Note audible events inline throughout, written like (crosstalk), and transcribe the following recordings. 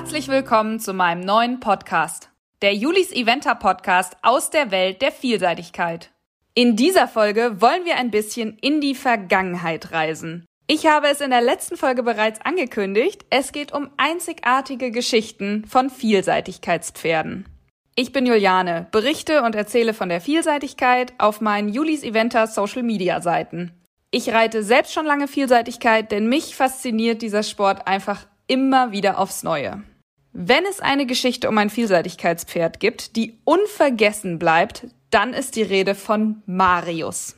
Herzlich willkommen zu meinem neuen Podcast, der Julis Eventer Podcast aus der Welt der Vielseitigkeit. In dieser Folge wollen wir ein bisschen in die Vergangenheit reisen. Ich habe es in der letzten Folge bereits angekündigt, es geht um einzigartige Geschichten von Vielseitigkeitspferden. Ich bin Juliane, berichte und erzähle von der Vielseitigkeit auf meinen Julis Eventer Social Media Seiten. Ich reite selbst schon lange Vielseitigkeit, denn mich fasziniert dieser Sport einfach immer wieder aufs Neue. Wenn es eine Geschichte um ein Vielseitigkeitspferd gibt, die unvergessen bleibt, dann ist die Rede von Marius.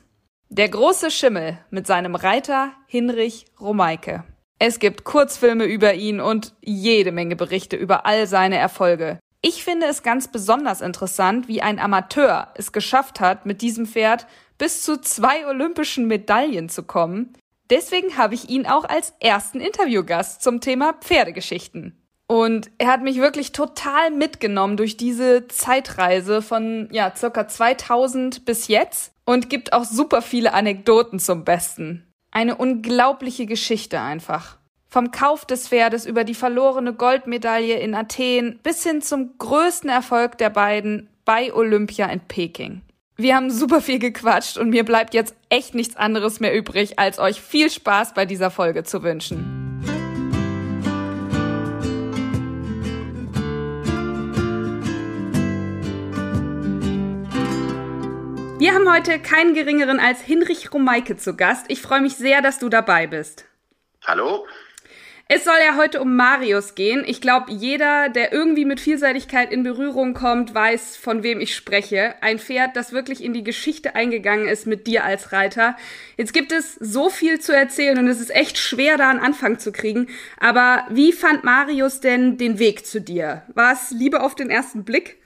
Der große Schimmel mit seinem Reiter Hinrich Romeike. Es gibt Kurzfilme über ihn und jede Menge Berichte über all seine Erfolge. Ich finde es ganz besonders interessant, wie ein Amateur es geschafft hat, mit diesem Pferd bis zu zwei olympischen Medaillen zu kommen. Deswegen habe ich ihn auch als ersten Interviewgast zum Thema Pferdegeschichten. Und er hat mich wirklich total mitgenommen durch diese Zeitreise von ja, circa 2000 bis jetzt und gibt auch super viele Anekdoten zum Besten. Eine unglaubliche Geschichte einfach. Vom Kauf des Pferdes über die verlorene Goldmedaille in Athen bis hin zum größten Erfolg der beiden bei Olympia in Peking. Wir haben super viel gequatscht und mir bleibt jetzt echt nichts anderes mehr übrig, als euch viel Spaß bei dieser Folge zu wünschen. Wir haben heute keinen geringeren als Hinrich Romeike zu Gast. Ich freue mich sehr, dass du dabei bist. Hallo. Es soll ja heute um Marius gehen. Ich glaube, jeder, der irgendwie mit Vielseitigkeit in Berührung kommt, weiß, von wem ich spreche. Ein Pferd, das wirklich in die Geschichte eingegangen ist mit dir als Reiter. Jetzt gibt es so viel zu erzählen und es ist echt schwer, da einen Anfang zu kriegen. Aber wie fand Marius denn den Weg zu dir? War es Liebe auf den ersten Blick?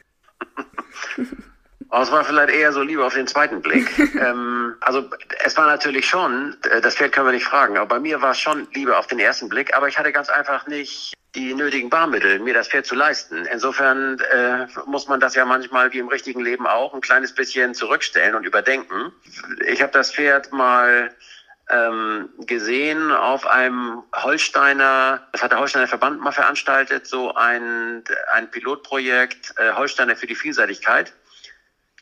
(laughs) Oh, es war vielleicht eher so lieber auf den zweiten Blick. (laughs) ähm, also es war natürlich schon, äh, das Pferd können wir nicht fragen, aber bei mir war es schon lieber auf den ersten Blick, aber ich hatte ganz einfach nicht die nötigen Barmittel, mir das Pferd zu leisten. Insofern äh, muss man das ja manchmal wie im richtigen Leben auch ein kleines bisschen zurückstellen und überdenken. Ich habe das Pferd mal ähm, gesehen auf einem Holsteiner, das hat der Holsteiner Verband mal veranstaltet, so ein, ein Pilotprojekt äh, Holsteiner für die Vielseitigkeit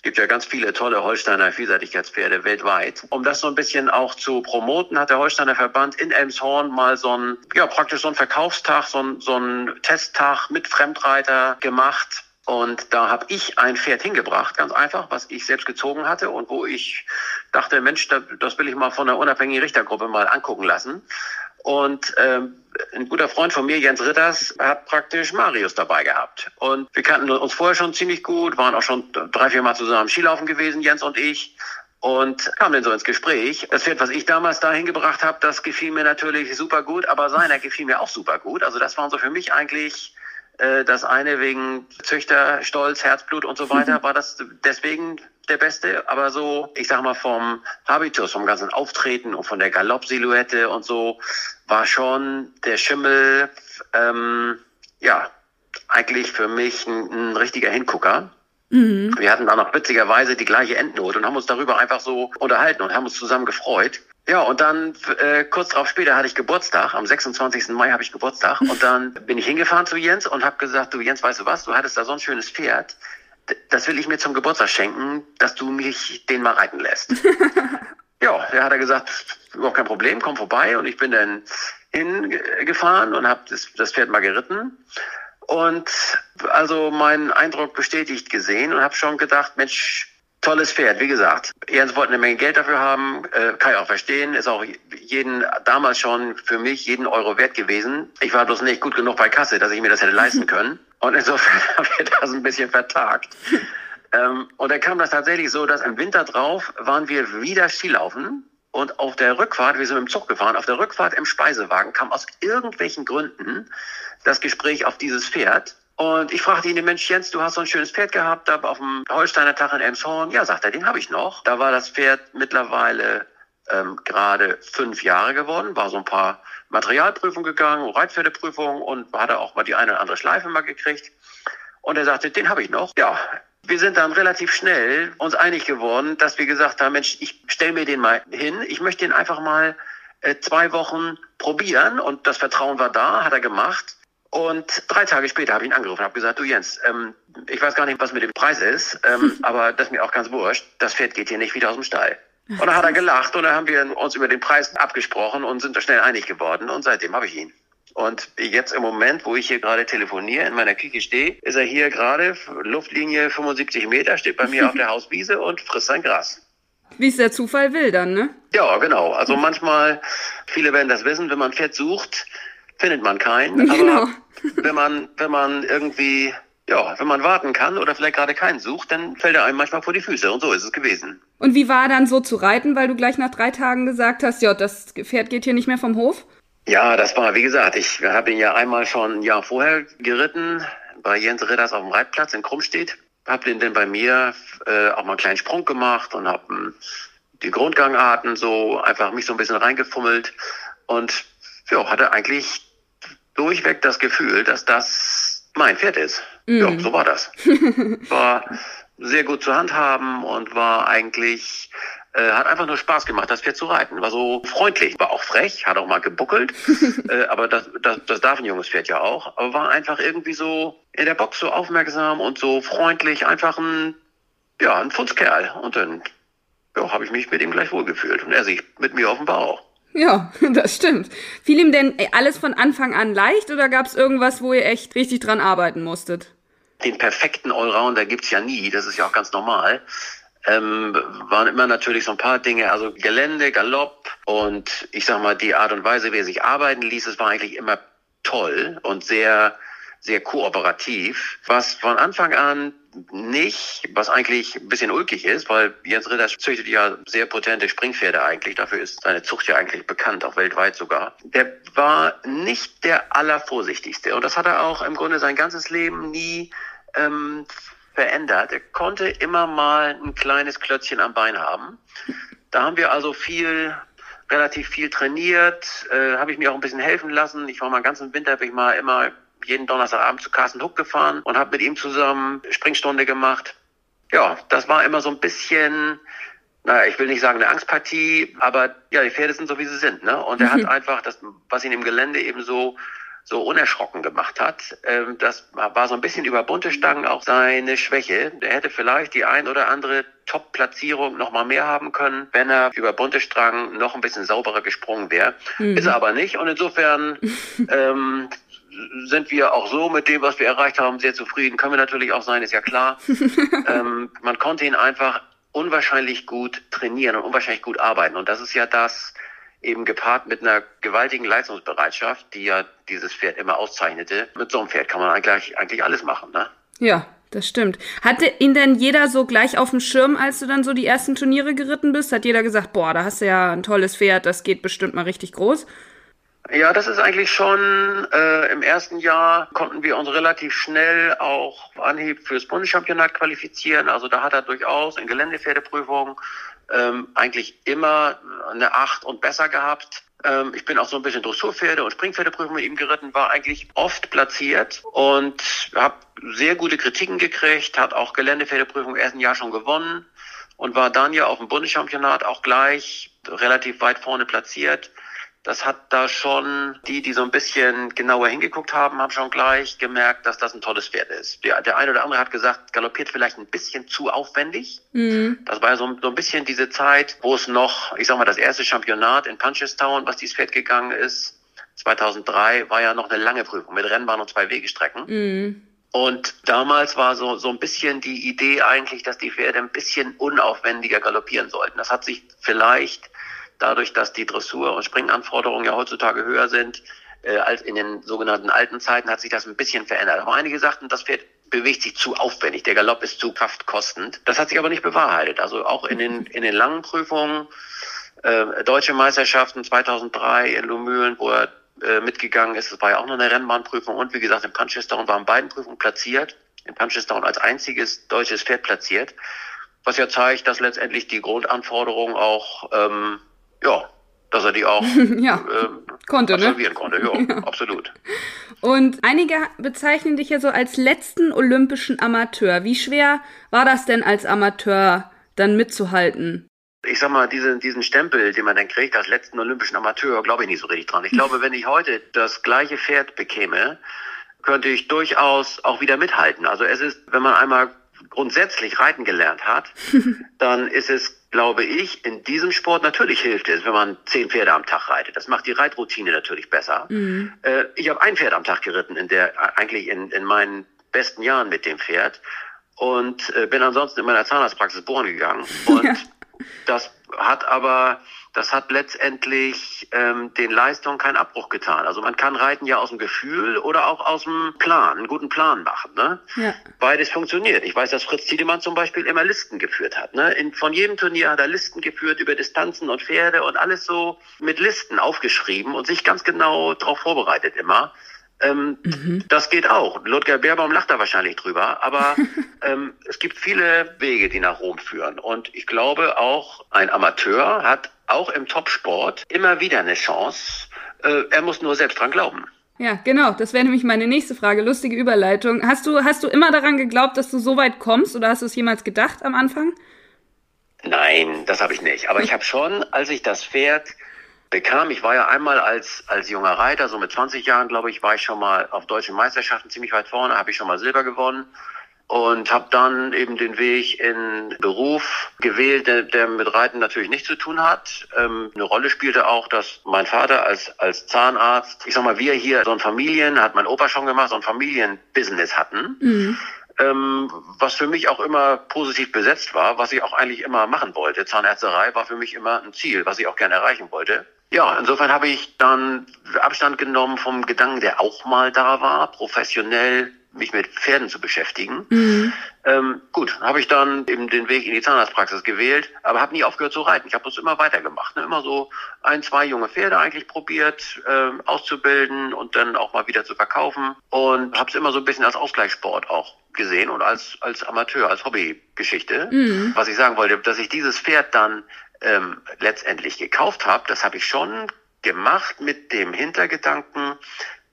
gibt ja ganz viele tolle Holsteiner Vielseitigkeitspferde weltweit. Um das so ein bisschen auch zu promoten, hat der Holsteiner Verband in Elmshorn mal so ein, ja, praktisch so ein Verkaufstag, so ein, so ein Testtag mit Fremdreiter gemacht. Und da habe ich ein Pferd hingebracht, ganz einfach, was ich selbst gezogen hatte und wo ich dachte, Mensch, das will ich mal von einer unabhängigen Richtergruppe mal angucken lassen. Und ähm, ein guter Freund von mir, Jens Ritters, hat praktisch Marius dabei gehabt. Und wir kannten uns vorher schon ziemlich gut, waren auch schon drei, vier Mal zusammen Skilaufen gewesen, Jens und ich. Und kamen dann so ins Gespräch. Das Pferd, was ich damals da hingebracht habe, das gefiel mir natürlich super gut, aber seiner gefiel mir auch super gut. Also das waren so für mich eigentlich das eine wegen Züchter, Stolz, Herzblut und so weiter, (laughs) war das deswegen der Beste, aber so, ich sag mal, vom Habitus, vom ganzen Auftreten und von der Galoppsilhouette und so, war schon der Schimmel, ähm, ja, eigentlich für mich ein, ein richtiger Hingucker. Mhm. Wir hatten dann noch witzigerweise die gleiche Endnote und haben uns darüber einfach so unterhalten und haben uns zusammen gefreut. Ja, und dann äh, kurz darauf später hatte ich Geburtstag. Am 26. Mai habe ich Geburtstag. Und dann (laughs) bin ich hingefahren zu Jens und habe gesagt, du Jens, weißt du was, du hattest da so ein schönes Pferd das will ich mir zum Geburtstag schenken, dass du mich den mal reiten lässt. (laughs) ja, der hat er gesagt, überhaupt kein Problem, komm vorbei. Und ich bin dann hingefahren und habe das, das Pferd mal geritten. Und also meinen Eindruck bestätigt gesehen und habe schon gedacht, Mensch, tolles Pferd, wie gesagt. Jens wollte eine Menge Geld dafür haben, äh, kann ich auch verstehen, ist auch jeden damals schon für mich jeden Euro wert gewesen. Ich war bloß nicht gut genug bei Kasse, dass ich mir das hätte leisten (laughs) können. Und insofern (laughs) haben wir das ein bisschen vertagt. ähm, und dann kam das tatsächlich so, dass im Winter drauf waren wir wieder Skilaufen. Und auf der Rückfahrt, wir sind mit dem Zug gefahren, auf der Rückfahrt im Speisewagen kam aus irgendwelchen Gründen das Gespräch auf dieses Pferd. Und ich fragte ihn, Mensch Jens, du hast so ein schönes Pferd gehabt, da auf dem Holsteiner Tag in Elmshorn. Ja, sagt er, den habe ich noch. Da war das Pferd mittlerweile ähm, gerade fünf Jahre geworden, war so ein paar Materialprüfung gegangen, Reitpferdeprüfung und hatte auch mal die eine oder andere Schleife mal gekriegt. Und er sagte, den habe ich noch. Ja, wir sind dann relativ schnell uns einig geworden, dass wir gesagt haben, Mensch, ich stelle mir den mal hin. Ich möchte den einfach mal äh, zwei Wochen probieren. Und das Vertrauen war da, hat er gemacht. Und drei Tage später habe ich ihn angerufen und habe gesagt, du Jens, ähm, ich weiß gar nicht, was mit dem Preis ist, ähm, (laughs) aber das ist mir auch ganz wurscht. Das Pferd geht hier nicht wieder aus dem Stall. Und dann hat er (laughs) gelacht und dann haben wir uns über den Preis abgesprochen und sind da schnell einig geworden und seitdem habe ich ihn. Und jetzt im Moment, wo ich hier gerade telefoniere, in meiner Küche stehe, ist er hier gerade, Luftlinie 75 Meter, steht bei mir auf der (laughs) Hauswiese und frisst sein Gras. Wie es der Zufall will dann, ne? Ja, genau. Also manchmal, viele werden das wissen, wenn man Pferd sucht, findet man keinen. (laughs) Aber genau. wenn man, wenn man irgendwie, ja, wenn man warten kann oder vielleicht gerade keinen sucht, dann fällt er einem manchmal vor die Füße. Und so ist es gewesen. Und wie war dann so zu reiten, weil du gleich nach drei Tagen gesagt hast, ja, das Pferd geht hier nicht mehr vom Hof? Ja, das war, wie gesagt, ich habe ihn ja einmal schon ein Jahr vorher geritten, bei Jens Ridders auf dem Reitplatz in Krummstedt. Hab den dann bei mir äh, auch mal einen kleinen Sprung gemacht und hab ähm, die Grundgangarten so einfach mich so ein bisschen reingefummelt und ja, hatte eigentlich durchweg das Gefühl, dass das mein Pferd ist. Mm. Ja, so war das. (laughs) War sehr gut zu handhaben und war eigentlich äh, hat einfach nur Spaß gemacht, das Pferd zu reiten. War so freundlich, war auch frech, hat auch mal gebuckelt, (laughs) äh, aber das, das, das darf ein junges Pferd ja auch. Aber war einfach irgendwie so in der Box so aufmerksam und so freundlich, einfach ein, ja, ein Funskerl. Und dann ja, habe ich mich mit ihm gleich wohlgefühlt und er sich mit mir auf dem Bauch. Ja, (laughs) das stimmt. Fiel ihm denn alles von Anfang an leicht oder gab es irgendwas, wo ihr echt richtig dran arbeiten musstet? Den perfekten Allrounder gibt's ja nie, das ist ja auch ganz normal ähm, waren immer natürlich so ein paar Dinge, also Gelände, Galopp und ich sag mal, die Art und Weise, wie er sich arbeiten ließ, es war eigentlich immer toll und sehr, sehr kooperativ. Was von Anfang an nicht, was eigentlich ein bisschen ulkig ist, weil Jens Ritter züchtet ja sehr potente Springpferde eigentlich. Dafür ist seine Zucht ja eigentlich bekannt, auch weltweit sogar. Der war nicht der allervorsichtigste. Und das hat er auch im Grunde sein ganzes Leben nie ähm, verändert. Er konnte immer mal ein kleines Klötzchen am Bein haben. Da haben wir also viel, relativ viel trainiert, äh, habe ich mir auch ein bisschen helfen lassen. Ich war mal ganzen Winter, bin ich mal immer jeden Donnerstagabend zu Carsten Huck gefahren und habe mit ihm zusammen Springstunde gemacht. Ja, das war immer so ein bisschen, naja, ich will nicht sagen eine Angstpartie, aber ja, die Pferde sind so, wie sie sind. Ne? Und er hat mhm. einfach das, was ihn im Gelände eben so so unerschrocken gemacht hat. Ähm, das war so ein bisschen über bunte Stangen auch seine Schwäche. Der hätte vielleicht die ein oder andere Top-Platzierung noch mal mehr haben können, wenn er über bunte Strangen noch ein bisschen sauberer gesprungen wäre. Mhm. Ist er aber nicht. Und insofern (laughs) ähm, sind wir auch so mit dem, was wir erreicht haben, sehr zufrieden. Können wir natürlich auch sein, ist ja klar. (laughs) ähm, man konnte ihn einfach unwahrscheinlich gut trainieren und unwahrscheinlich gut arbeiten. Und das ist ja das, eben gepaart mit einer gewaltigen Leistungsbereitschaft, die ja dieses Pferd immer auszeichnete. Mit so einem Pferd kann man eigentlich, eigentlich alles machen, ne? Ja, das stimmt. Hatte ihn denn jeder so gleich auf dem Schirm, als du dann so die ersten Turniere geritten bist? Hat jeder gesagt, boah, da hast du ja ein tolles Pferd, das geht bestimmt mal richtig groß? Ja, das ist eigentlich schon äh, im ersten Jahr konnten wir uns relativ schnell auch Anhieb fürs Bundeschampionat qualifizieren. Also da hat er durchaus in Geländepferdeprüfungen ähm, eigentlich immer eine Acht und besser gehabt. Ähm, ich bin auch so ein bisschen Dressurpferde und Springpferdeprüfung mit ihm geritten, war eigentlich oft platziert und habe sehr gute Kritiken gekriegt, hat auch Geländepferdeprüfung im ersten Jahr schon gewonnen und war dann ja auf dem Bundeschampionat auch gleich relativ weit vorne platziert. Das hat da schon die, die so ein bisschen genauer hingeguckt haben, haben schon gleich gemerkt, dass das ein tolles Pferd ist. Der, der eine oder andere hat gesagt, galoppiert vielleicht ein bisschen zu aufwendig. Mhm. Das war ja so, so ein bisschen diese Zeit, wo es noch, ich sag mal, das erste Championat in Punchestown, was dieses Pferd gegangen ist, 2003, war ja noch eine lange Prüfung mit Rennbahn und zwei Wegestrecken. Mhm. Und damals war so, so ein bisschen die Idee eigentlich, dass die Pferde ein bisschen unaufwendiger galoppieren sollten. Das hat sich vielleicht dadurch, dass die Dressur- und Springanforderungen ja heutzutage höher sind äh, als in den sogenannten alten Zeiten, hat sich das ein bisschen verändert. Aber einige sagten, das Pferd bewegt sich zu aufwendig, der Galopp ist zu kraftkostend. Das hat sich aber nicht bewahrheitet. Also auch in den, in den langen Prüfungen, äh, deutsche Meisterschaften 2003 in Lumülen, wo er äh, mitgegangen ist, das war ja auch noch eine Rennbahnprüfung und wie gesagt in Punchestown waren beiden Prüfungen platziert, in Punchestown als einziges deutsches Pferd platziert, was ja zeigt, dass letztendlich die Grundanforderungen auch ähm, ja, dass er die auch (laughs) ja, äh, konnte, ne? absolvieren ne? konnte. Ja, (laughs) ja, absolut. Und einige bezeichnen dich ja so als letzten olympischen Amateur. Wie schwer war das denn als Amateur dann mitzuhalten? Ich sag mal, diesen, diesen Stempel, den man dann kriegt als letzten olympischen Amateur, glaube ich nicht so richtig dran. Ich glaube, wenn ich heute das gleiche Pferd bekäme, könnte ich durchaus auch wieder mithalten. Also es ist, wenn man einmal grundsätzlich reiten gelernt hat, (laughs) dann ist es, glaube ich, in diesem Sport natürlich hilft es, wenn man zehn Pferde am Tag reitet. Das macht die Reitroutine natürlich besser. Mhm. Äh, ich habe ein Pferd am Tag geritten, in der eigentlich in, in meinen besten Jahren mit dem Pferd und äh, bin ansonsten in meiner Zahnarztpraxis bohren gegangen. (laughs) Und ja. das hat aber das hat letztendlich ähm, den Leistungen keinen Abbruch getan. Also man kann Reiten ja aus dem Gefühl oder auch aus dem Plan, einen guten Plan machen. Ne? Ja. Beides funktioniert. Ich weiß, dass Fritz Tiedemann zum Beispiel immer Listen geführt hat. Ne? In, von jedem Turnier hat er Listen geführt über Distanzen und Pferde und alles so mit Listen aufgeschrieben und sich ganz genau darauf vorbereitet immer. Ähm, mhm. Das geht auch. Ludger Beerbaum lacht da wahrscheinlich drüber, aber (laughs) ähm, es gibt viele Wege, die nach Rom führen. Und ich glaube auch, ein Amateur hat auch im Topsport immer wieder eine Chance. Äh, er muss nur selbst dran glauben. Ja, genau. Das wäre nämlich meine nächste Frage. Lustige Überleitung. Hast du, hast du immer daran geglaubt, dass du so weit kommst oder hast du es jemals gedacht am Anfang? Nein, das habe ich nicht. Aber ich habe schon, als ich das Pferd bekam. Ich war ja einmal als, als junger Reiter, so mit 20 Jahren, glaube ich, war ich schon mal auf deutschen Meisterschaften ziemlich weit vorne, habe ich schon mal Silber gewonnen und habe dann eben den Weg in Beruf gewählt, der, der mit Reiten natürlich nichts zu tun hat. Ähm, eine Rolle spielte auch, dass mein Vater als, als Zahnarzt, ich sag mal, wir hier so ein Familien, hat mein Opa schon gemacht, so ein Familienbusiness hatten. Mhm ähm, was für mich auch immer positiv besetzt war, was ich auch eigentlich immer machen wollte. Zahnärzterei war für mich immer ein Ziel, was ich auch gerne erreichen wollte. Ja, insofern habe ich dann Abstand genommen vom Gedanken, der auch mal da war, professionell mich mit Pferden zu beschäftigen. Mhm. Ähm, gut, habe ich dann eben den Weg in die Zahnarztpraxis gewählt, aber habe nie aufgehört zu reiten. Ich habe das immer weitergemacht. Ne? Immer so ein, zwei junge Pferde eigentlich probiert äh, auszubilden und dann auch mal wieder zu verkaufen und habe es immer so ein bisschen als Ausgleichssport auch gesehen und als, als Amateur, als Hobbygeschichte. Mhm. Was ich sagen wollte, dass ich dieses Pferd dann ähm, letztendlich gekauft habe, das habe ich schon gemacht mit dem Hintergedanken,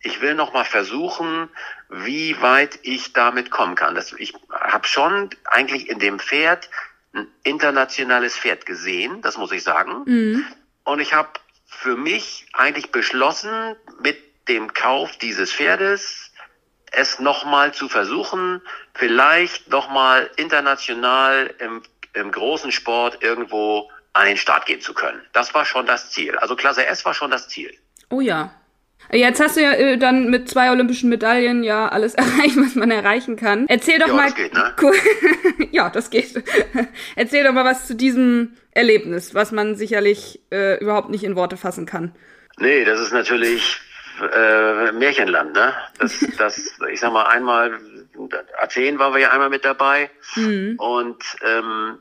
ich will noch mal versuchen, wie weit ich damit kommen kann. Das, ich habe schon eigentlich in dem Pferd ein internationales Pferd gesehen, das muss ich sagen. Mhm. Und ich habe für mich eigentlich beschlossen, mit dem Kauf dieses Pferdes es nochmal zu versuchen, vielleicht nochmal international im, im großen Sport irgendwo an den Start gehen zu können. Das war schon das Ziel. Also Klasse S war schon das Ziel. Oh ja. Jetzt hast du ja äh, dann mit zwei olympischen Medaillen ja alles (laughs) erreicht, was man erreichen kann. Erzähl doch ja, mal. Das geht, ne? Cool. (laughs) ja, das geht. (laughs) Erzähl doch mal was zu diesem Erlebnis, was man sicherlich äh, überhaupt nicht in Worte fassen kann. Nee, das ist natürlich äh, Märchenland, ne? Das, das, ich sag mal, einmal, Athen waren wir ja einmal mit dabei. Mhm. Und ähm,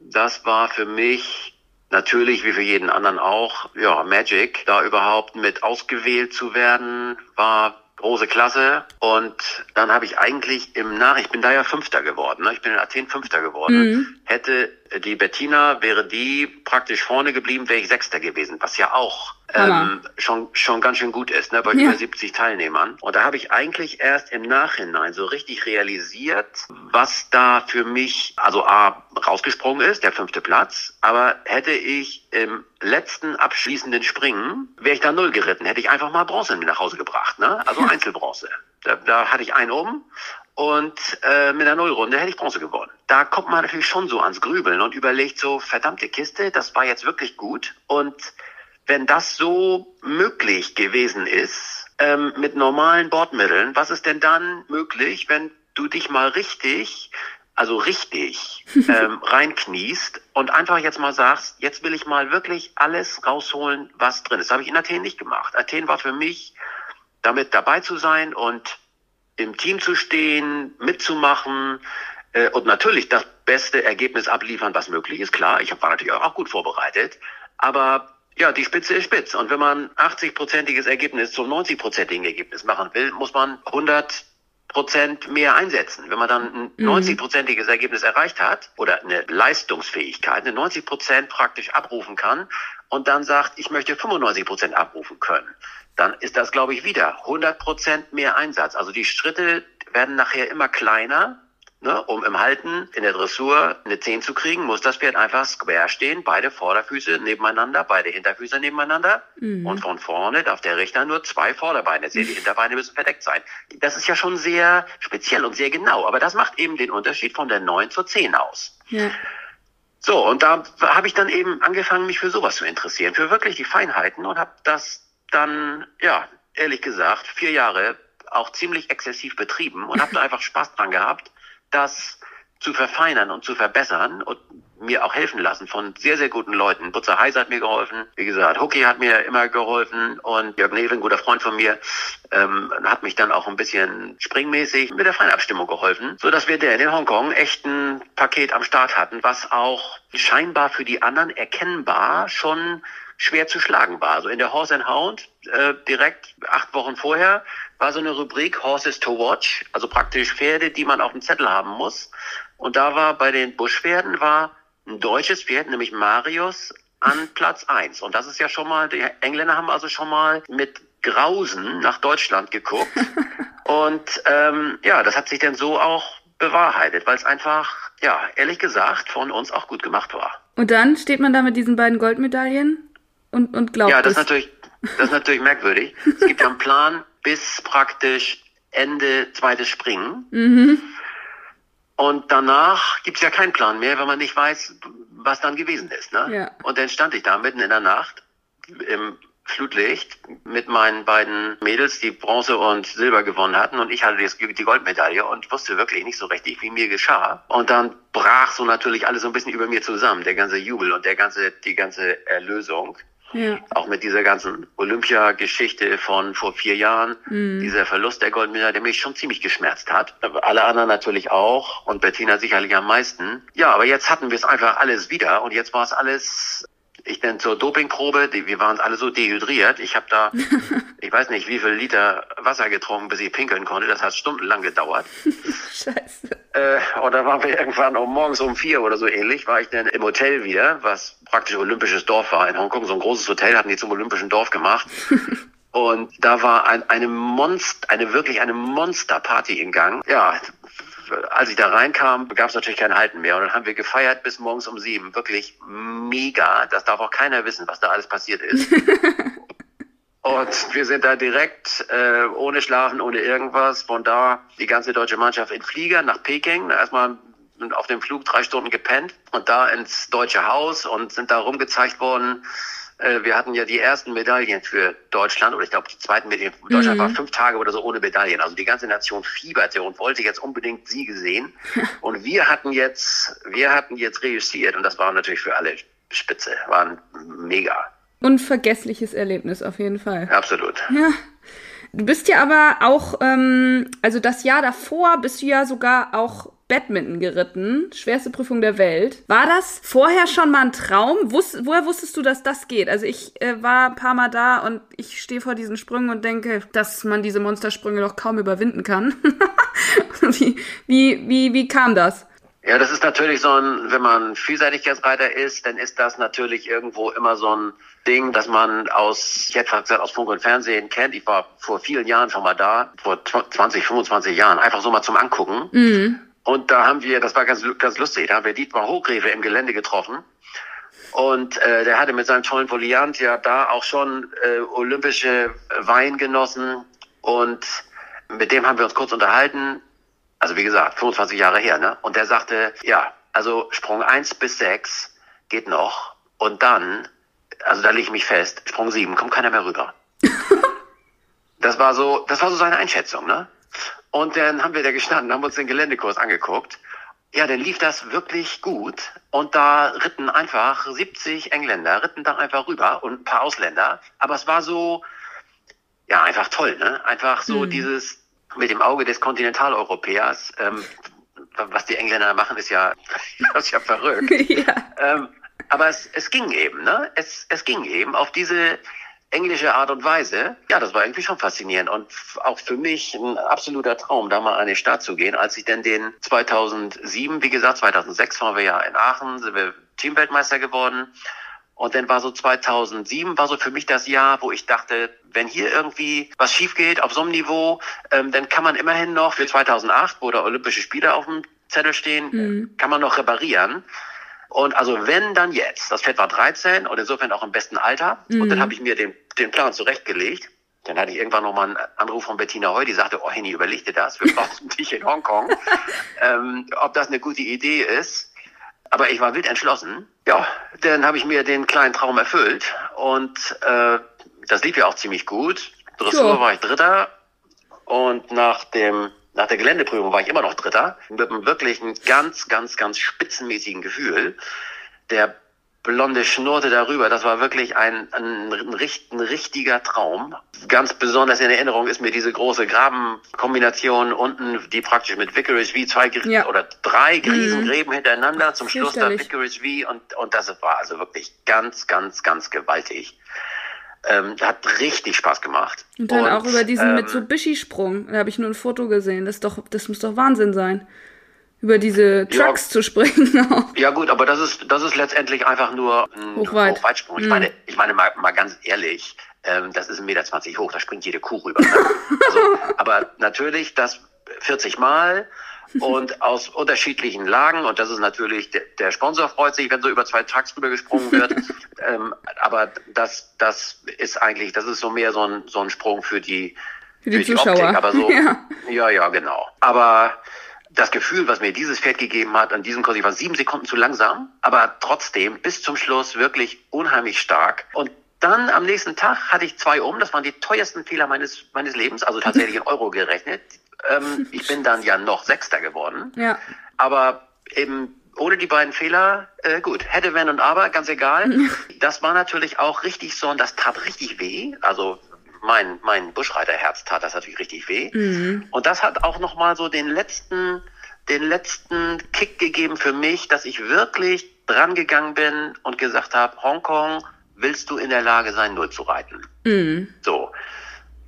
das war für mich natürlich, wie für jeden anderen auch, ja, Magic. Da überhaupt mit ausgewählt zu werden, war große Klasse. Und dann habe ich eigentlich im Nach, ich bin da ja Fünfter geworden, ne? ich bin in Athen Fünfter geworden. Mhm. Hätte die Bettina, wäre die praktisch vorne geblieben, wäre ich Sechster gewesen, was ja auch ähm, schon, schon ganz schön gut ist, ne, bei ja. über 70 Teilnehmern. Und da habe ich eigentlich erst im Nachhinein so richtig realisiert, was da für mich, also A, rausgesprungen ist, der fünfte Platz, aber hätte ich im letzten abschließenden Springen, wäre ich da null geritten, hätte ich einfach mal Bronze mit nach Hause gebracht, ne? Also Einzelbronze. Da, da hatte ich einen um und äh, mit einer Nullrunde hätte ich Bronze gewonnen. Da kommt man natürlich schon so ans Grübeln und überlegt so, verdammte Kiste, das war jetzt wirklich gut und wenn das so möglich gewesen ist, ähm, mit normalen Bordmitteln, was ist denn dann möglich, wenn du dich mal richtig, also richtig (laughs) ähm, reinkniest und einfach jetzt mal sagst, jetzt will ich mal wirklich alles rausholen, was drin ist. Das habe ich in Athen nicht gemacht. Athen war für mich, damit dabei zu sein und im Team zu stehen, mitzumachen äh, und natürlich das beste Ergebnis abliefern, was möglich ist. Klar, ich war natürlich auch gut vorbereitet, aber ja, die Spitze ist spitz. Und wenn man 80-prozentiges Ergebnis zum 90-prozentigen Ergebnis machen will, muss man 100 Prozent mehr einsetzen. Wenn man dann ein 90-prozentiges mhm. Ergebnis erreicht hat oder eine Leistungsfähigkeit, eine 90 Prozent praktisch abrufen kann und dann sagt, ich möchte 95 Prozent abrufen können, dann ist das, glaube ich, wieder 100 Prozent mehr Einsatz. Also die Schritte werden nachher immer kleiner Ne, um im Halten in der Dressur eine 10 zu kriegen, muss das Pferd einfach square stehen, beide Vorderfüße nebeneinander, beide Hinterfüße nebeneinander. Mhm. Und von vorne darf der Richter nur zwei Vorderbeine sehen. Die Hinterbeine müssen verdeckt sein. Das ist ja schon sehr speziell und sehr genau. Aber das macht eben den Unterschied von der 9 zur 10 aus. Ja. So, und da habe ich dann eben angefangen, mich für sowas zu interessieren, für wirklich die Feinheiten und habe das dann, ja, ehrlich gesagt, vier Jahre auch ziemlich exzessiv betrieben und habe da (laughs) einfach Spaß dran gehabt das zu verfeinern und zu verbessern und mir auch helfen lassen von sehr, sehr guten Leuten. Butzer Heis hat mir geholfen. Wie gesagt, Hookie hat mir immer geholfen und Jörg Neven, ein guter Freund von mir, ähm, hat mich dann auch ein bisschen springmäßig mit der Feinabstimmung geholfen, so dass wir der in Hongkong echt ein Paket am Start hatten, was auch scheinbar für die anderen erkennbar schon schwer zu schlagen war. Also in der Horse and Hound äh, direkt acht Wochen vorher war so eine Rubrik Horses to Watch, also praktisch Pferde, die man auf dem Zettel haben muss. Und da war bei den Buschpferden war ein deutsches Pferd, nämlich Marius, an Platz eins. Und das ist ja schon mal, die Engländer haben also schon mal mit Grausen nach Deutschland geguckt. (laughs) Und ähm, ja, das hat sich dann so auch bewahrheitet, weil es einfach, ja, ehrlich gesagt, von uns auch gut gemacht war. Und dann steht man da mit diesen beiden Goldmedaillen und, und glaubt Ja, das ist natürlich, das ist natürlich merkwürdig. Es gibt ja einen Plan, bis praktisch Ende zweites Springen. Mhm. Und danach gibt's ja keinen Plan mehr, wenn man nicht weiß, was dann gewesen ist. Ne? Ja. Und dann stand ich da mitten in der Nacht im Flutlicht mit meinen beiden Mädels, die Bronze und Silber gewonnen hatten und ich hatte die Goldmedaille und wusste wirklich nicht so richtig, wie mir geschah. Und dann brach so natürlich alles so ein bisschen über mir zusammen, der ganze Jubel und der ganze, die ganze Erlösung. Ja. Auch mit dieser ganzen Olympiageschichte von vor vier Jahren, mhm. dieser Verlust der Goldmedaille, der mich schon ziemlich geschmerzt hat. Alle anderen natürlich auch und Bettina sicherlich am meisten. Ja, aber jetzt hatten wir es einfach alles wieder und jetzt war es alles ich bin zur Dopingprobe, die, wir waren alle so dehydriert. Ich habe da, (laughs) ich weiß nicht, wie viel Liter Wasser getrunken, bis ich pinkeln konnte. Das hat stundenlang gedauert. (laughs) Scheiße. Äh, und dann waren wir irgendwann um morgens um vier oder so ähnlich, war ich dann im Hotel wieder, was praktisch olympisches Dorf war in Hongkong. So ein großes Hotel hatten die zum olympischen Dorf gemacht. (laughs) Und da war ein, eine Monster, eine wirklich eine Monsterparty in Gang. Ja, als ich da reinkam, gab es natürlich kein Halten mehr. Und dann haben wir gefeiert bis morgens um sieben. Wirklich mega. Das darf auch keiner wissen, was da alles passiert ist. (laughs) Und wir sind da direkt, äh, ohne Schlafen, ohne irgendwas, von da die ganze deutsche Mannschaft in Flieger nach Peking. Erstmal auf dem Flug drei Stunden gepennt und da ins Deutsche Haus und sind da rumgezeigt worden, äh, wir hatten ja die ersten Medaillen für Deutschland, oder ich glaube die zweiten Medaillen. Deutschland mhm. war fünf Tage oder so ohne Medaillen. Also die ganze Nation fieberte und wollte jetzt unbedingt Siege sehen. (laughs) und wir hatten jetzt, wir hatten jetzt reüssiert und das war natürlich für alle spitze, waren mega. Unvergessliches Erlebnis auf jeden Fall. Absolut. Ja. Du bist ja aber auch, ähm, also das Jahr davor bist du ja sogar auch Badminton geritten, schwerste Prüfung der Welt. War das vorher schon mal ein Traum? Wus woher wusstest du, dass das geht? Also ich äh, war ein paar Mal da und ich stehe vor diesen Sprüngen und denke, dass man diese Monstersprünge doch kaum überwinden kann. (laughs) wie, wie, wie, wie kam das? Ja, das ist natürlich so ein, wenn man Vielseitigkeitsreiter ist, dann ist das natürlich irgendwo immer so ein Ding, dass man aus, ich hätte gesagt, aus Funk und Fernsehen kennt. Ich war vor vielen Jahren schon mal da, vor 20, 25 Jahren, einfach so mal zum Angucken. Mhm. Und da haben wir, das war ganz, ganz lustig, da haben wir Dietmar Hochgräfe im Gelände getroffen. Und äh, der hatte mit seinem tollen Foliant ja da auch schon äh, olympische Wein genossen. Und mit dem haben wir uns kurz unterhalten. Also wie gesagt, 25 Jahre her. Ne? Und der sagte, ja, also Sprung 1 bis 6 geht noch. Und dann, also da lege ich mich fest, Sprung 7 kommt keiner mehr rüber. (laughs) das war so, das war so seine Einschätzung, ne? Und dann haben wir da gestanden, haben uns den Geländekurs angeguckt. Ja, dann lief das wirklich gut. Und da ritten einfach 70 Engländer, ritten da einfach rüber und ein paar Ausländer. Aber es war so, ja, einfach toll, ne? Einfach so mhm. dieses mit dem Auge des Kontinentaleuropäers. Ähm, was die Engländer machen, ist ja, (laughs) das ist ja verrückt. (laughs) ja. Ähm, aber es, es ging eben, ne? Es, es ging eben auf diese englische Art und Weise. Ja, das war irgendwie schon faszinierend und auch für mich ein absoluter Traum, da mal an den Start zu gehen. Als ich denn den 2007, wie gesagt, 2006 waren wir ja in Aachen, sind wir Teamweltmeister geworden. Und dann war so 2007 war so für mich das Jahr, wo ich dachte, wenn hier irgendwie was schief geht auf so einem Niveau, ähm, dann kann man immerhin noch für 2008, wo der Olympische Spiele auf dem Zettel stehen, mhm. kann man noch reparieren. Und also wenn, dann jetzt. Das Pferd war 13 und insofern auch im besten Alter. Mhm. Und dann mhm. habe ich mir den, den Plan zurechtgelegt. Dann hatte ich irgendwann nochmal einen Anruf von Bettina Heu, die sagte, oh Henny, überleg dir das, wir brauchen (laughs) dich in Hongkong. (laughs) ähm, ob das eine gute Idee ist. Aber ich war wild entschlossen. Ja, dann habe ich mir den kleinen Traum erfüllt und äh, das lief ja auch ziemlich gut. Dressur so. war ich Dritter und nach dem nach der Geländeprüfung war ich immer noch Dritter, mit einem wirklichen ganz, ganz, ganz spitzenmäßigen Gefühl. Der blonde Schnurte darüber, das war wirklich ein, ein, ein, ein, richtiger Traum. Ganz besonders in Erinnerung ist mir diese große Grabenkombination unten, die praktisch mit Vicarage V zwei ja. oder drei Riesengräben mhm. hintereinander, zum Schluss dann Vicarage V und, und das war also wirklich ganz, ganz, ganz gewaltig. Ähm, hat richtig Spaß gemacht. Und dann und, auch über diesen ähm, Mitsubishi-Sprung. Da habe ich nur ein Foto gesehen. Das, ist doch, das muss doch Wahnsinn sein. Über diese Trucks ja, zu springen. (laughs) ja gut, aber das ist, das ist letztendlich einfach nur ein Hochweit. Hochweitsprung. Ich mhm. meine, ich meine mal, mal ganz ehrlich, ähm, das ist 1,20 Meter hoch, da springt jede Kuh rüber. Ne? also, (laughs) aber natürlich das 40 Mal (laughs) und aus unterschiedlichen Lagen. Und das ist natürlich, der, der Sponsor freut sich, wenn so über zwei Trucks rüber gesprungen wird. (laughs) ähm, aber das, das ist eigentlich, das ist so mehr so ein, so ein Sprung für die, für die, für die Zuschauer. Optik. Aber so, (laughs) ja. ja, ja, genau. Aber das Gefühl, was mir dieses Pferd gegeben hat, an diesem Kurs, ich war sieben Sekunden zu langsam, aber trotzdem bis zum Schluss wirklich unheimlich stark. Und dann am nächsten Tag hatte ich zwei um. Das waren die teuersten Fehler meines, meines Lebens, also tatsächlich in Euro gerechnet. Ähm, ich bin dann ja noch Sechster geworden. Ja. Aber eben ohne die beiden Fehler, äh, gut, hätte, wenn und aber, ganz egal. Das war natürlich auch richtig so und das tat richtig weh. Also mein, mein Buschreiterherz tat das natürlich richtig weh. Mhm. Und das hat auch nochmal so den letzten, den letzten Kick gegeben für mich, dass ich wirklich dran gegangen bin und gesagt habe, Hongkong, willst du in der Lage sein, Null zu reiten? Mhm. So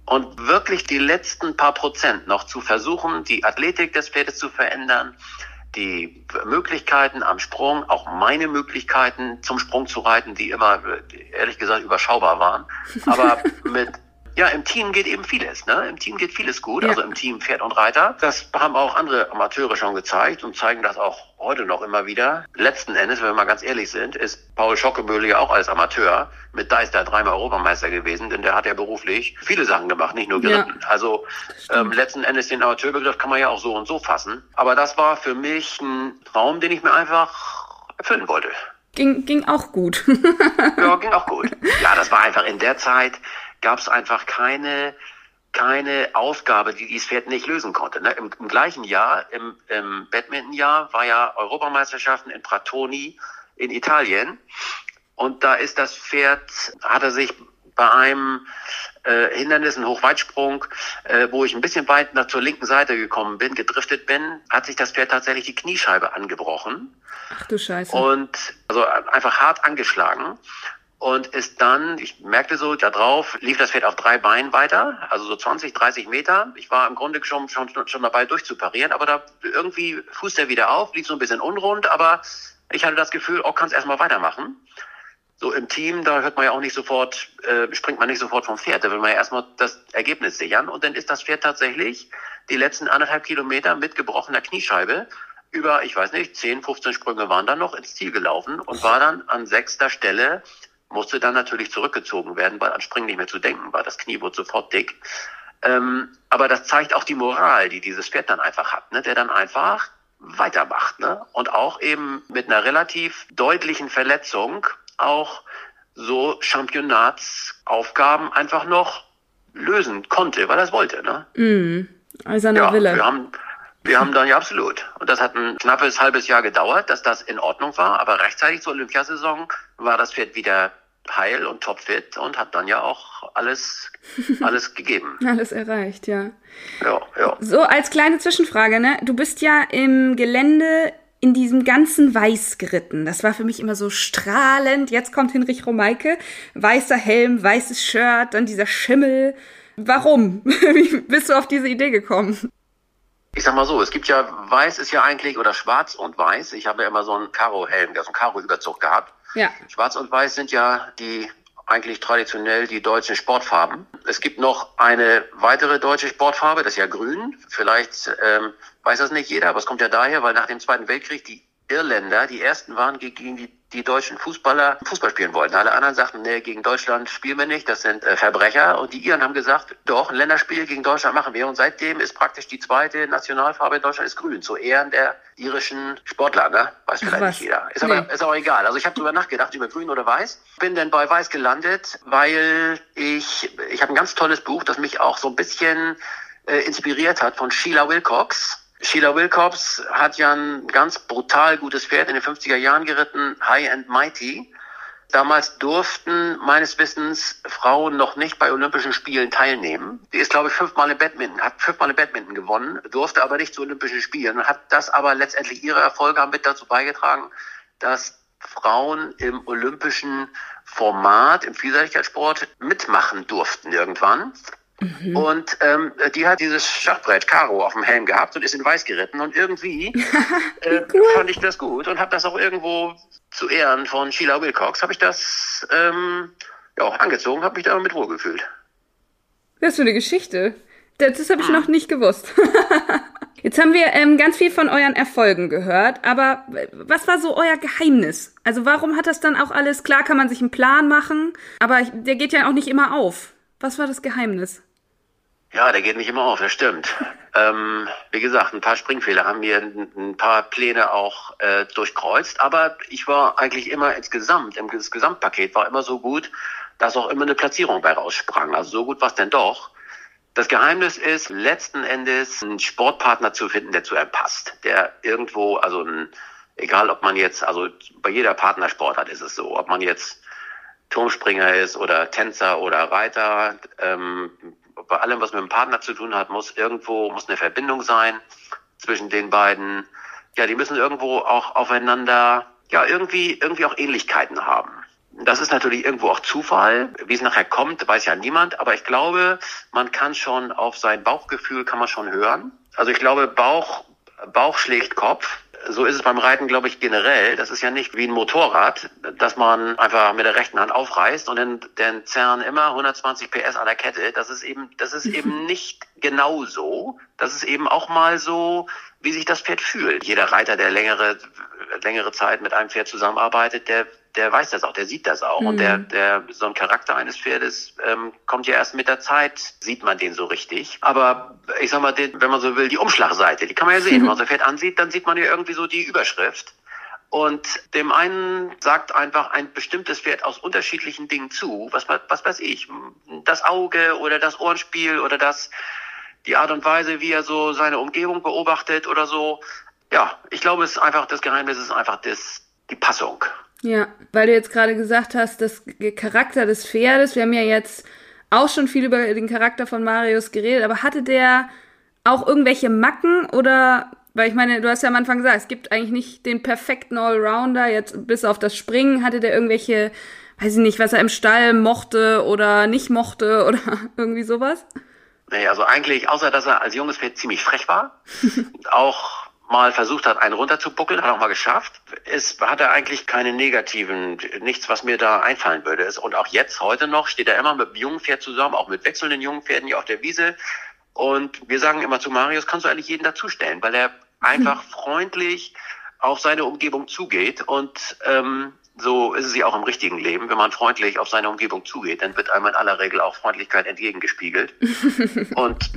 und wirklich die letzten paar Prozent noch zu versuchen, die Athletik des Pferdes zu verändern, die Möglichkeiten am Sprung, auch meine Möglichkeiten zum Sprung zu reiten, die immer, ehrlich gesagt, überschaubar waren. Aber (laughs) mit ja, im Team geht eben vieles. Ne? Im Team geht vieles gut, ja. also im Team Pferd und Reiter. Das haben auch andere Amateure schon gezeigt und zeigen das auch heute noch immer wieder. Letzten Endes, wenn wir mal ganz ehrlich sind, ist Paul Schockemöhle ja auch als Amateur mit Deister dreimal Europameister gewesen, denn der hat ja beruflich viele Sachen gemacht, nicht nur geritten. Ja. Also ähm, letzten Endes den Amateurbegriff kann man ja auch so und so fassen. Aber das war für mich ein Traum, den ich mir einfach erfüllen wollte. Ging, ging auch gut. (laughs) ja, ging auch gut. Ja, das war einfach in der Zeit, gab es einfach keine, keine Aufgabe, die dieses Pferd nicht lösen konnte. Ne? Im, Im, gleichen Jahr, im, im Badmintonjahr, war ja Europameisterschaften in Pratoni in Italien. Und da ist das Pferd, hat er sich bei einem äh, Hindernis, ein Hochweitsprung, äh, wo ich ein bisschen weit nach zur linken Seite gekommen bin, gedriftet bin, hat sich das Pferd tatsächlich die Kniescheibe angebrochen. Ach du Scheiße. Und also einfach hart angeschlagen und ist dann, ich merkte so, da drauf lief das Pferd auf drei Beinen weiter, also so 20, 30 Meter. Ich war im Grunde schon, schon, schon dabei durchzuparieren, aber da irgendwie fußt er wieder auf, lief so ein bisschen unrund, aber ich hatte das Gefühl, oh, kannst erstmal weitermachen. So im Team, da hört man ja auch nicht sofort, äh, springt man nicht sofort vom Pferd, da will man ja erstmal das Ergebnis sichern und dann ist das Pferd tatsächlich die letzten anderthalb Kilometer mit gebrochener Kniescheibe über, ich weiß nicht, 10, 15 Sprünge waren dann noch ins Ziel gelaufen und war dann an sechster Stelle musste dann natürlich zurückgezogen werden, weil an Springen nicht mehr zu denken war. Das Knie wurde sofort dick. Ähm, aber das zeigt auch die Moral, die dieses Pferd dann einfach hat, ne? der dann einfach weitermacht ne? und auch eben mit einer relativ deutlichen Verletzung auch so Championatsaufgaben einfach noch lösen konnte, weil er es wollte. Ne? Mm, eiserner ja, Wille. Wir haben, wir haben dann ja absolut. Und das hat ein knappes halbes Jahr gedauert, dass das in Ordnung war, aber rechtzeitig zur Olympiasaison war das Pferd wieder heil und topfit und hat dann ja auch alles, (laughs) alles gegeben. alles erreicht, ja. Ja, ja. So, als kleine Zwischenfrage, ne? Du bist ja im Gelände in diesem ganzen Weiß geritten. Das war für mich immer so strahlend. Jetzt kommt Hinrich Romeike, weißer Helm, weißes Shirt, dann dieser Schimmel. Warum? (laughs) Wie bist du auf diese Idee gekommen? Ich sag mal so, es gibt ja, weiß ist ja eigentlich, oder schwarz und weiß. Ich habe ja immer so einen Karo-Helm, so einen Karo-Überzug gehabt. Ja. Schwarz und Weiß sind ja die eigentlich traditionell die deutschen Sportfarben. Es gibt noch eine weitere deutsche Sportfarbe, das ist ja grün. Vielleicht ähm, weiß das nicht jeder, aber es kommt ja daher, weil nach dem Zweiten Weltkrieg die Irländer die ersten waren, gegen die die deutschen Fußballer Fußball spielen wollten. Alle anderen sagten, nee, gegen Deutschland spielen wir nicht, das sind äh, Verbrecher. Und die Iren haben gesagt, doch, ein Länderspiel gegen Deutschland machen wir. Und seitdem ist praktisch die zweite Nationalfarbe in Deutschland ist grün, zu Ehren der irischen Sportler. Ne? Weiß vielleicht nicht jeder. Ist nee. aber ist auch egal. Also ich habe darüber nachgedacht, über grün oder weiß. Bin dann bei weiß gelandet, weil ich, ich habe ein ganz tolles Buch, das mich auch so ein bisschen äh, inspiriert hat von Sheila Wilcox Sheila Wilcox hat ja ein ganz brutal gutes Pferd in den 50er Jahren geritten, High and Mighty. Damals durften meines Wissens Frauen noch nicht bei Olympischen Spielen teilnehmen. Die ist, glaube ich, fünfmal im Badminton, hat fünfmal im Badminton gewonnen, durfte aber nicht zu Olympischen Spielen hat das aber letztendlich ihre Erfolge haben mit dazu beigetragen, dass Frauen im olympischen Format im Vielseitigkeitssport mitmachen durften irgendwann. Mhm. Und ähm, die hat dieses Schachbrett Karo auf dem Helm gehabt und ist in Weiß geritten. Und irgendwie (laughs) äh, cool. fand ich das gut und habe das auch irgendwo zu Ehren von Sheila Wilcox, habe ich das ähm, ja, angezogen, habe mich da mit wohl gefühlt. Das ist so eine Geschichte. Das, das habe ich hm. noch nicht gewusst. (laughs) Jetzt haben wir ähm, ganz viel von euren Erfolgen gehört, aber was war so euer Geheimnis? Also warum hat das dann auch alles, klar kann man sich einen Plan machen, aber der geht ja auch nicht immer auf. Was war das Geheimnis? Ja, der geht nicht immer auf, das stimmt. (laughs) ähm, wie gesagt, ein paar Springfehler haben mir ein, paar Pläne auch äh, durchkreuzt, aber ich war eigentlich immer insgesamt, im das Gesamtpaket war immer so gut, dass auch immer eine Platzierung bei raussprang. Also so gut war es denn doch. Das Geheimnis ist, letzten Endes einen Sportpartner zu finden, der zu einem passt, der irgendwo, also ein, egal ob man jetzt, also bei jeder Partnersportart ist es so, ob man jetzt Turmspringer ist oder Tänzer oder Reiter, ähm, bei allem, was mit dem Partner zu tun hat, muss irgendwo, muss eine Verbindung sein zwischen den beiden. Ja, die müssen irgendwo auch aufeinander, ja, irgendwie, irgendwie auch Ähnlichkeiten haben. Das ist natürlich irgendwo auch Zufall. Wie es nachher kommt, weiß ja niemand. Aber ich glaube, man kann schon auf sein Bauchgefühl kann man schon hören. Also ich glaube, Bauch, Bauch schlägt Kopf so ist es beim Reiten, glaube ich, generell. Das ist ja nicht wie ein Motorrad, dass man einfach mit der rechten Hand aufreißt und dann, dann zerren immer 120 PS an der Kette. Das ist eben, das ist eben (laughs) nicht genau so. Das ist eben auch mal so, wie sich das Pferd fühlt. Jeder Reiter, der längere, längere Zeit mit einem Pferd zusammenarbeitet, der der weiß das auch, der sieht das auch. Mhm. Und der, der, so ein Charakter eines Pferdes ähm, kommt ja erst mit der Zeit, sieht man den so richtig. Aber ich sag mal, den, wenn man so will, die Umschlagseite, die kann man ja sehen. Mhm. (laughs) Wenn man so ein Pferd ansieht, dann sieht man ja irgendwie so die Überschrift. Und dem einen sagt einfach ein bestimmtes Pferd aus unterschiedlichen Dingen zu. Was, was weiß ich? Das Auge oder das Ohrenspiel oder das, die Art und Weise, wie er so seine Umgebung beobachtet oder so. Ja, ich glaube, es ist einfach, das Geheimnis ist einfach das, die Passung. Ja, weil du jetzt gerade gesagt hast, das Charakter des Pferdes, wir haben ja jetzt auch schon viel über den Charakter von Marius geredet, aber hatte der auch irgendwelche Macken oder, weil ich meine, du hast ja am Anfang gesagt, es gibt eigentlich nicht den perfekten Allrounder, jetzt bis auf das Springen, hatte der irgendwelche, weiß ich nicht, was er im Stall mochte oder nicht mochte oder (laughs) irgendwie sowas? Nee, also eigentlich, außer dass er als junges Pferd ziemlich frech war, (laughs) auch mal versucht hat, einen runterzubuckeln, hat auch mal geschafft. Es hat er eigentlich keine negativen, nichts, was mir da einfallen würde. Und auch jetzt, heute noch, steht er immer mit einem jungen Pferd zusammen, auch mit wechselnden jungen Pferden hier auf der Wiese. Und wir sagen immer zu Marius, kannst du eigentlich jeden dazustellen, weil er (laughs) einfach freundlich auf seine Umgebung zugeht. Und ähm, so ist es ja auch im richtigen Leben. Wenn man freundlich auf seine Umgebung zugeht, dann wird einem in aller Regel auch Freundlichkeit entgegengespiegelt. (laughs) und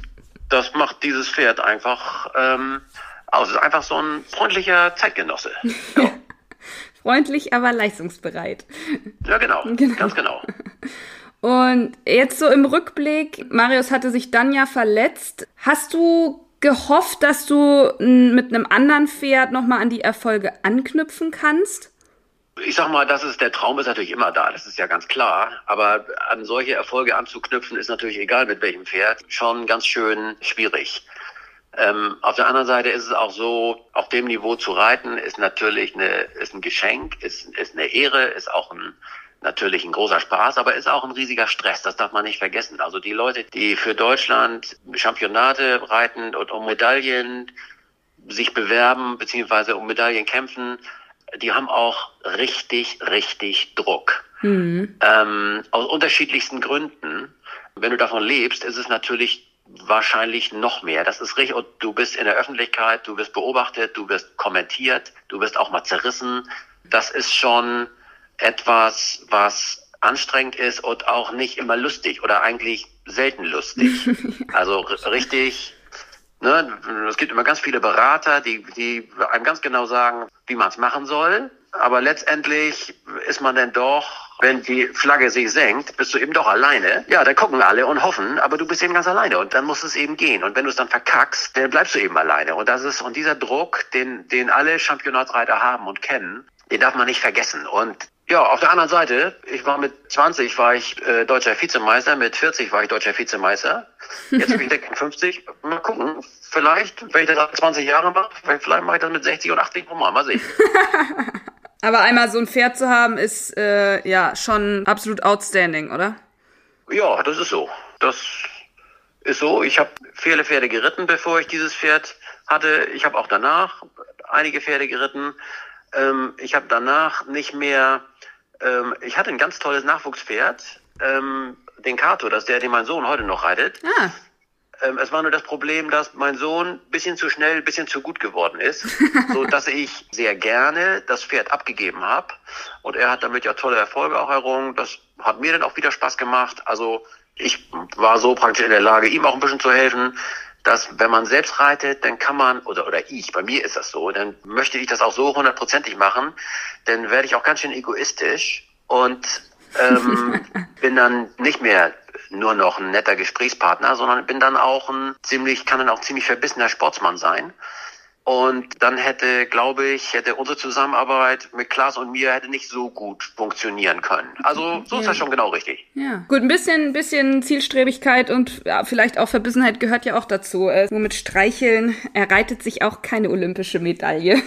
das macht dieses Pferd einfach ähm, aus. Ist einfach so ein freundlicher Zeitgenosse. Ja. (laughs) Freundlich, aber leistungsbereit. Ja, genau. (laughs) genau. Ganz genau. Und jetzt so im Rückblick, Marius hatte sich dann ja verletzt. Hast du gehofft, dass du mit einem anderen Pferd nochmal an die Erfolge anknüpfen kannst? Ich sag mal, das ist der Traum ist natürlich immer da, das ist ja ganz klar. Aber an solche Erfolge anzuknüpfen ist natürlich egal mit welchem Pferd schon ganz schön schwierig. Ähm, auf der anderen Seite ist es auch so, auf dem Niveau zu reiten ist natürlich eine, ist ein Geschenk, ist, ist eine Ehre, ist auch ein, natürlich ein großer Spaß, aber ist auch ein riesiger Stress. Das darf man nicht vergessen. Also die Leute, die für Deutschland Championate reiten und um Medaillen sich bewerben, beziehungsweise um Medaillen kämpfen, die haben auch richtig, richtig Druck. Mhm. Ähm, aus unterschiedlichsten Gründen. Wenn du davon lebst, ist es natürlich wahrscheinlich noch mehr. Das ist richtig. Und du bist in der Öffentlichkeit, du wirst beobachtet, du wirst kommentiert, du wirst auch mal zerrissen. Das ist schon etwas, was anstrengend ist und auch nicht immer lustig oder eigentlich selten lustig. (laughs) Also richtig, ne, es gibt immer ganz viele Berater, die, die einem ganz genau sagen, wie man es machen soll. Aber letztendlich ist man dann doch, wenn die Flagge sich senkt, bist du eben doch alleine. Ja, dann gucken alle und hoffen, aber du bist eben ganz alleine und dann muss es eben gehen. Und wenn du es dann verkackst, dann bleibst du eben alleine. Und das ist, und dieser Druck, den, den alle Championatsreiter haben und kennen, den darf man nicht vergessen. Und ja, auf der anderen Seite, ich war mit 20 war ich äh, deutscher Vizemeister, mit 40 war ich deutscher Vizemeister. (laughs) Jetzt bin ich 50. Mal gucken, vielleicht, wenn ich das 20 Jahre mache, vielleicht mache ich das mit 60 und 80 nochmal. Mal sehen. (laughs) Aber einmal so ein Pferd zu haben, ist äh, ja schon absolut outstanding, oder? Ja, das ist so. Das ist so. Ich habe viele Pferde geritten, bevor ich dieses Pferd hatte. Ich habe auch danach einige Pferde geritten. Ähm, ich habe danach nicht mehr. Ähm, ich hatte ein ganz tolles Nachwuchspferd, ähm, den Kato, das ist der, den mein Sohn heute noch reitet. Ah. Ähm, es war nur das Problem, dass mein Sohn bisschen zu schnell, bisschen zu gut geworden ist, (laughs) so dass ich sehr gerne das Pferd abgegeben habe. Und er hat damit ja tolle Erfolge auch errungen. Das hat mir dann auch wieder Spaß gemacht. Also ich war so praktisch in der Lage, ihm auch ein bisschen zu helfen, dass wenn man selbst reitet, dann kann man, oder, oder ich, bei mir ist das so, dann möchte ich das auch so hundertprozentig machen, dann werde ich auch ganz schön egoistisch und ähm, (laughs) bin dann nicht mehr nur noch ein netter Gesprächspartner, sondern bin dann auch ein ziemlich, kann dann auch ziemlich verbissener Sportsmann sein. Und dann hätte, glaube ich, hätte unsere Zusammenarbeit mit Klaas und mir hätte nicht so gut funktionieren können. Also so ja. ist das schon genau richtig. Ja, gut, ein bisschen, ein bisschen Zielstrebigkeit und ja, vielleicht auch Verbissenheit gehört ja auch dazu. Äh, nur mit Streicheln erreitet sich auch keine olympische Medaille.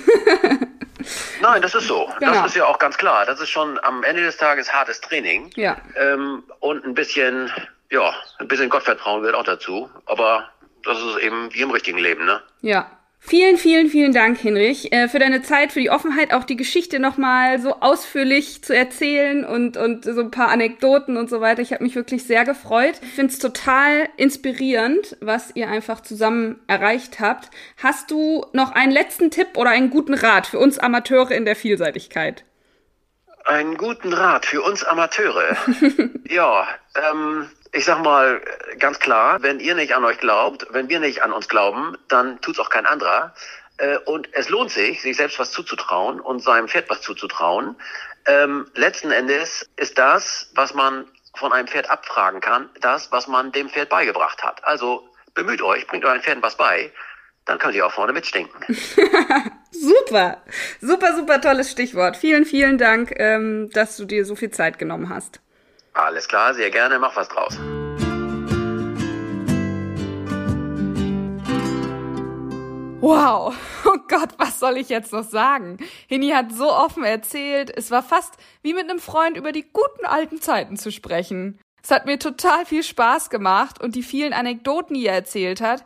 (laughs) Nein, das ist so. Genau. Das ist ja auch ganz klar. Das ist schon am Ende des Tages hartes Training. Ja. Ähm, und ein bisschen, ja, ein bisschen Gottvertrauen gehört auch dazu. Aber das ist eben wie im richtigen Leben, ne? Ja, Vielen, vielen, vielen Dank, Hinrich, äh, für deine Zeit, für die Offenheit, auch die Geschichte nochmal so ausführlich zu erzählen und, und so ein paar Anekdoten und so weiter. Ich habe mich wirklich sehr gefreut. Ich finde es total inspirierend, was ihr einfach zusammen erreicht habt. Hast du noch einen letzten Tipp oder einen guten Rat für uns Amateure in der Vielseitigkeit? Einen guten Rat für uns Amateure. (laughs) ja, ähm, ich sag mal ganz klar, wenn ihr nicht an euch glaubt, wenn wir nicht an uns glauben, dann tut's auch kein anderer. Äh, und es lohnt sich, sich selbst was zuzutrauen und seinem Pferd was zuzutrauen. Ähm, letzten Endes ist das, was man von einem Pferd abfragen kann, das, was man dem Pferd beigebracht hat. Also bemüht euch, bringt euren Pferden was bei, dann könnt ihr auch vorne mitstinken. (laughs) super, super, super tolles Stichwort. Vielen, vielen Dank, ähm, dass du dir so viel Zeit genommen hast. Alles klar, sehr gerne, mach was draus. Wow, oh Gott, was soll ich jetzt noch sagen? Hini hat so offen erzählt, es war fast wie mit einem Freund über die guten alten Zeiten zu sprechen. Es hat mir total viel Spaß gemacht und die vielen Anekdoten, die er erzählt hat,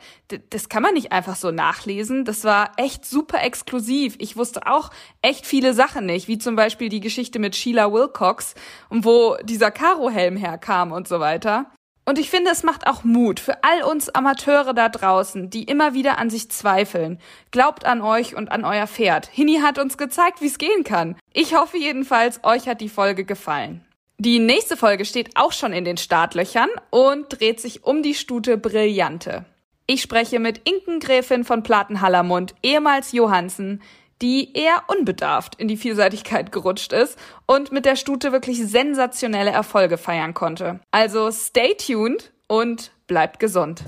das kann man nicht einfach so nachlesen. Das war echt super exklusiv. Ich wusste auch echt viele Sachen nicht, wie zum Beispiel die Geschichte mit Sheila Wilcox und wo dieser Karohelm herkam und so weiter. Und ich finde, es macht auch Mut für all uns Amateure da draußen, die immer wieder an sich zweifeln. Glaubt an euch und an euer Pferd. Hini hat uns gezeigt, wie es gehen kann. Ich hoffe jedenfalls, euch hat die Folge gefallen. Die nächste Folge steht auch schon in den Startlöchern und dreht sich um die Stute Brillante. Ich spreche mit Inken Gräfin von Platenhallermund, ehemals Johansen, die eher unbedarft in die Vielseitigkeit gerutscht ist und mit der Stute wirklich sensationelle Erfolge feiern konnte. Also stay tuned und bleibt gesund.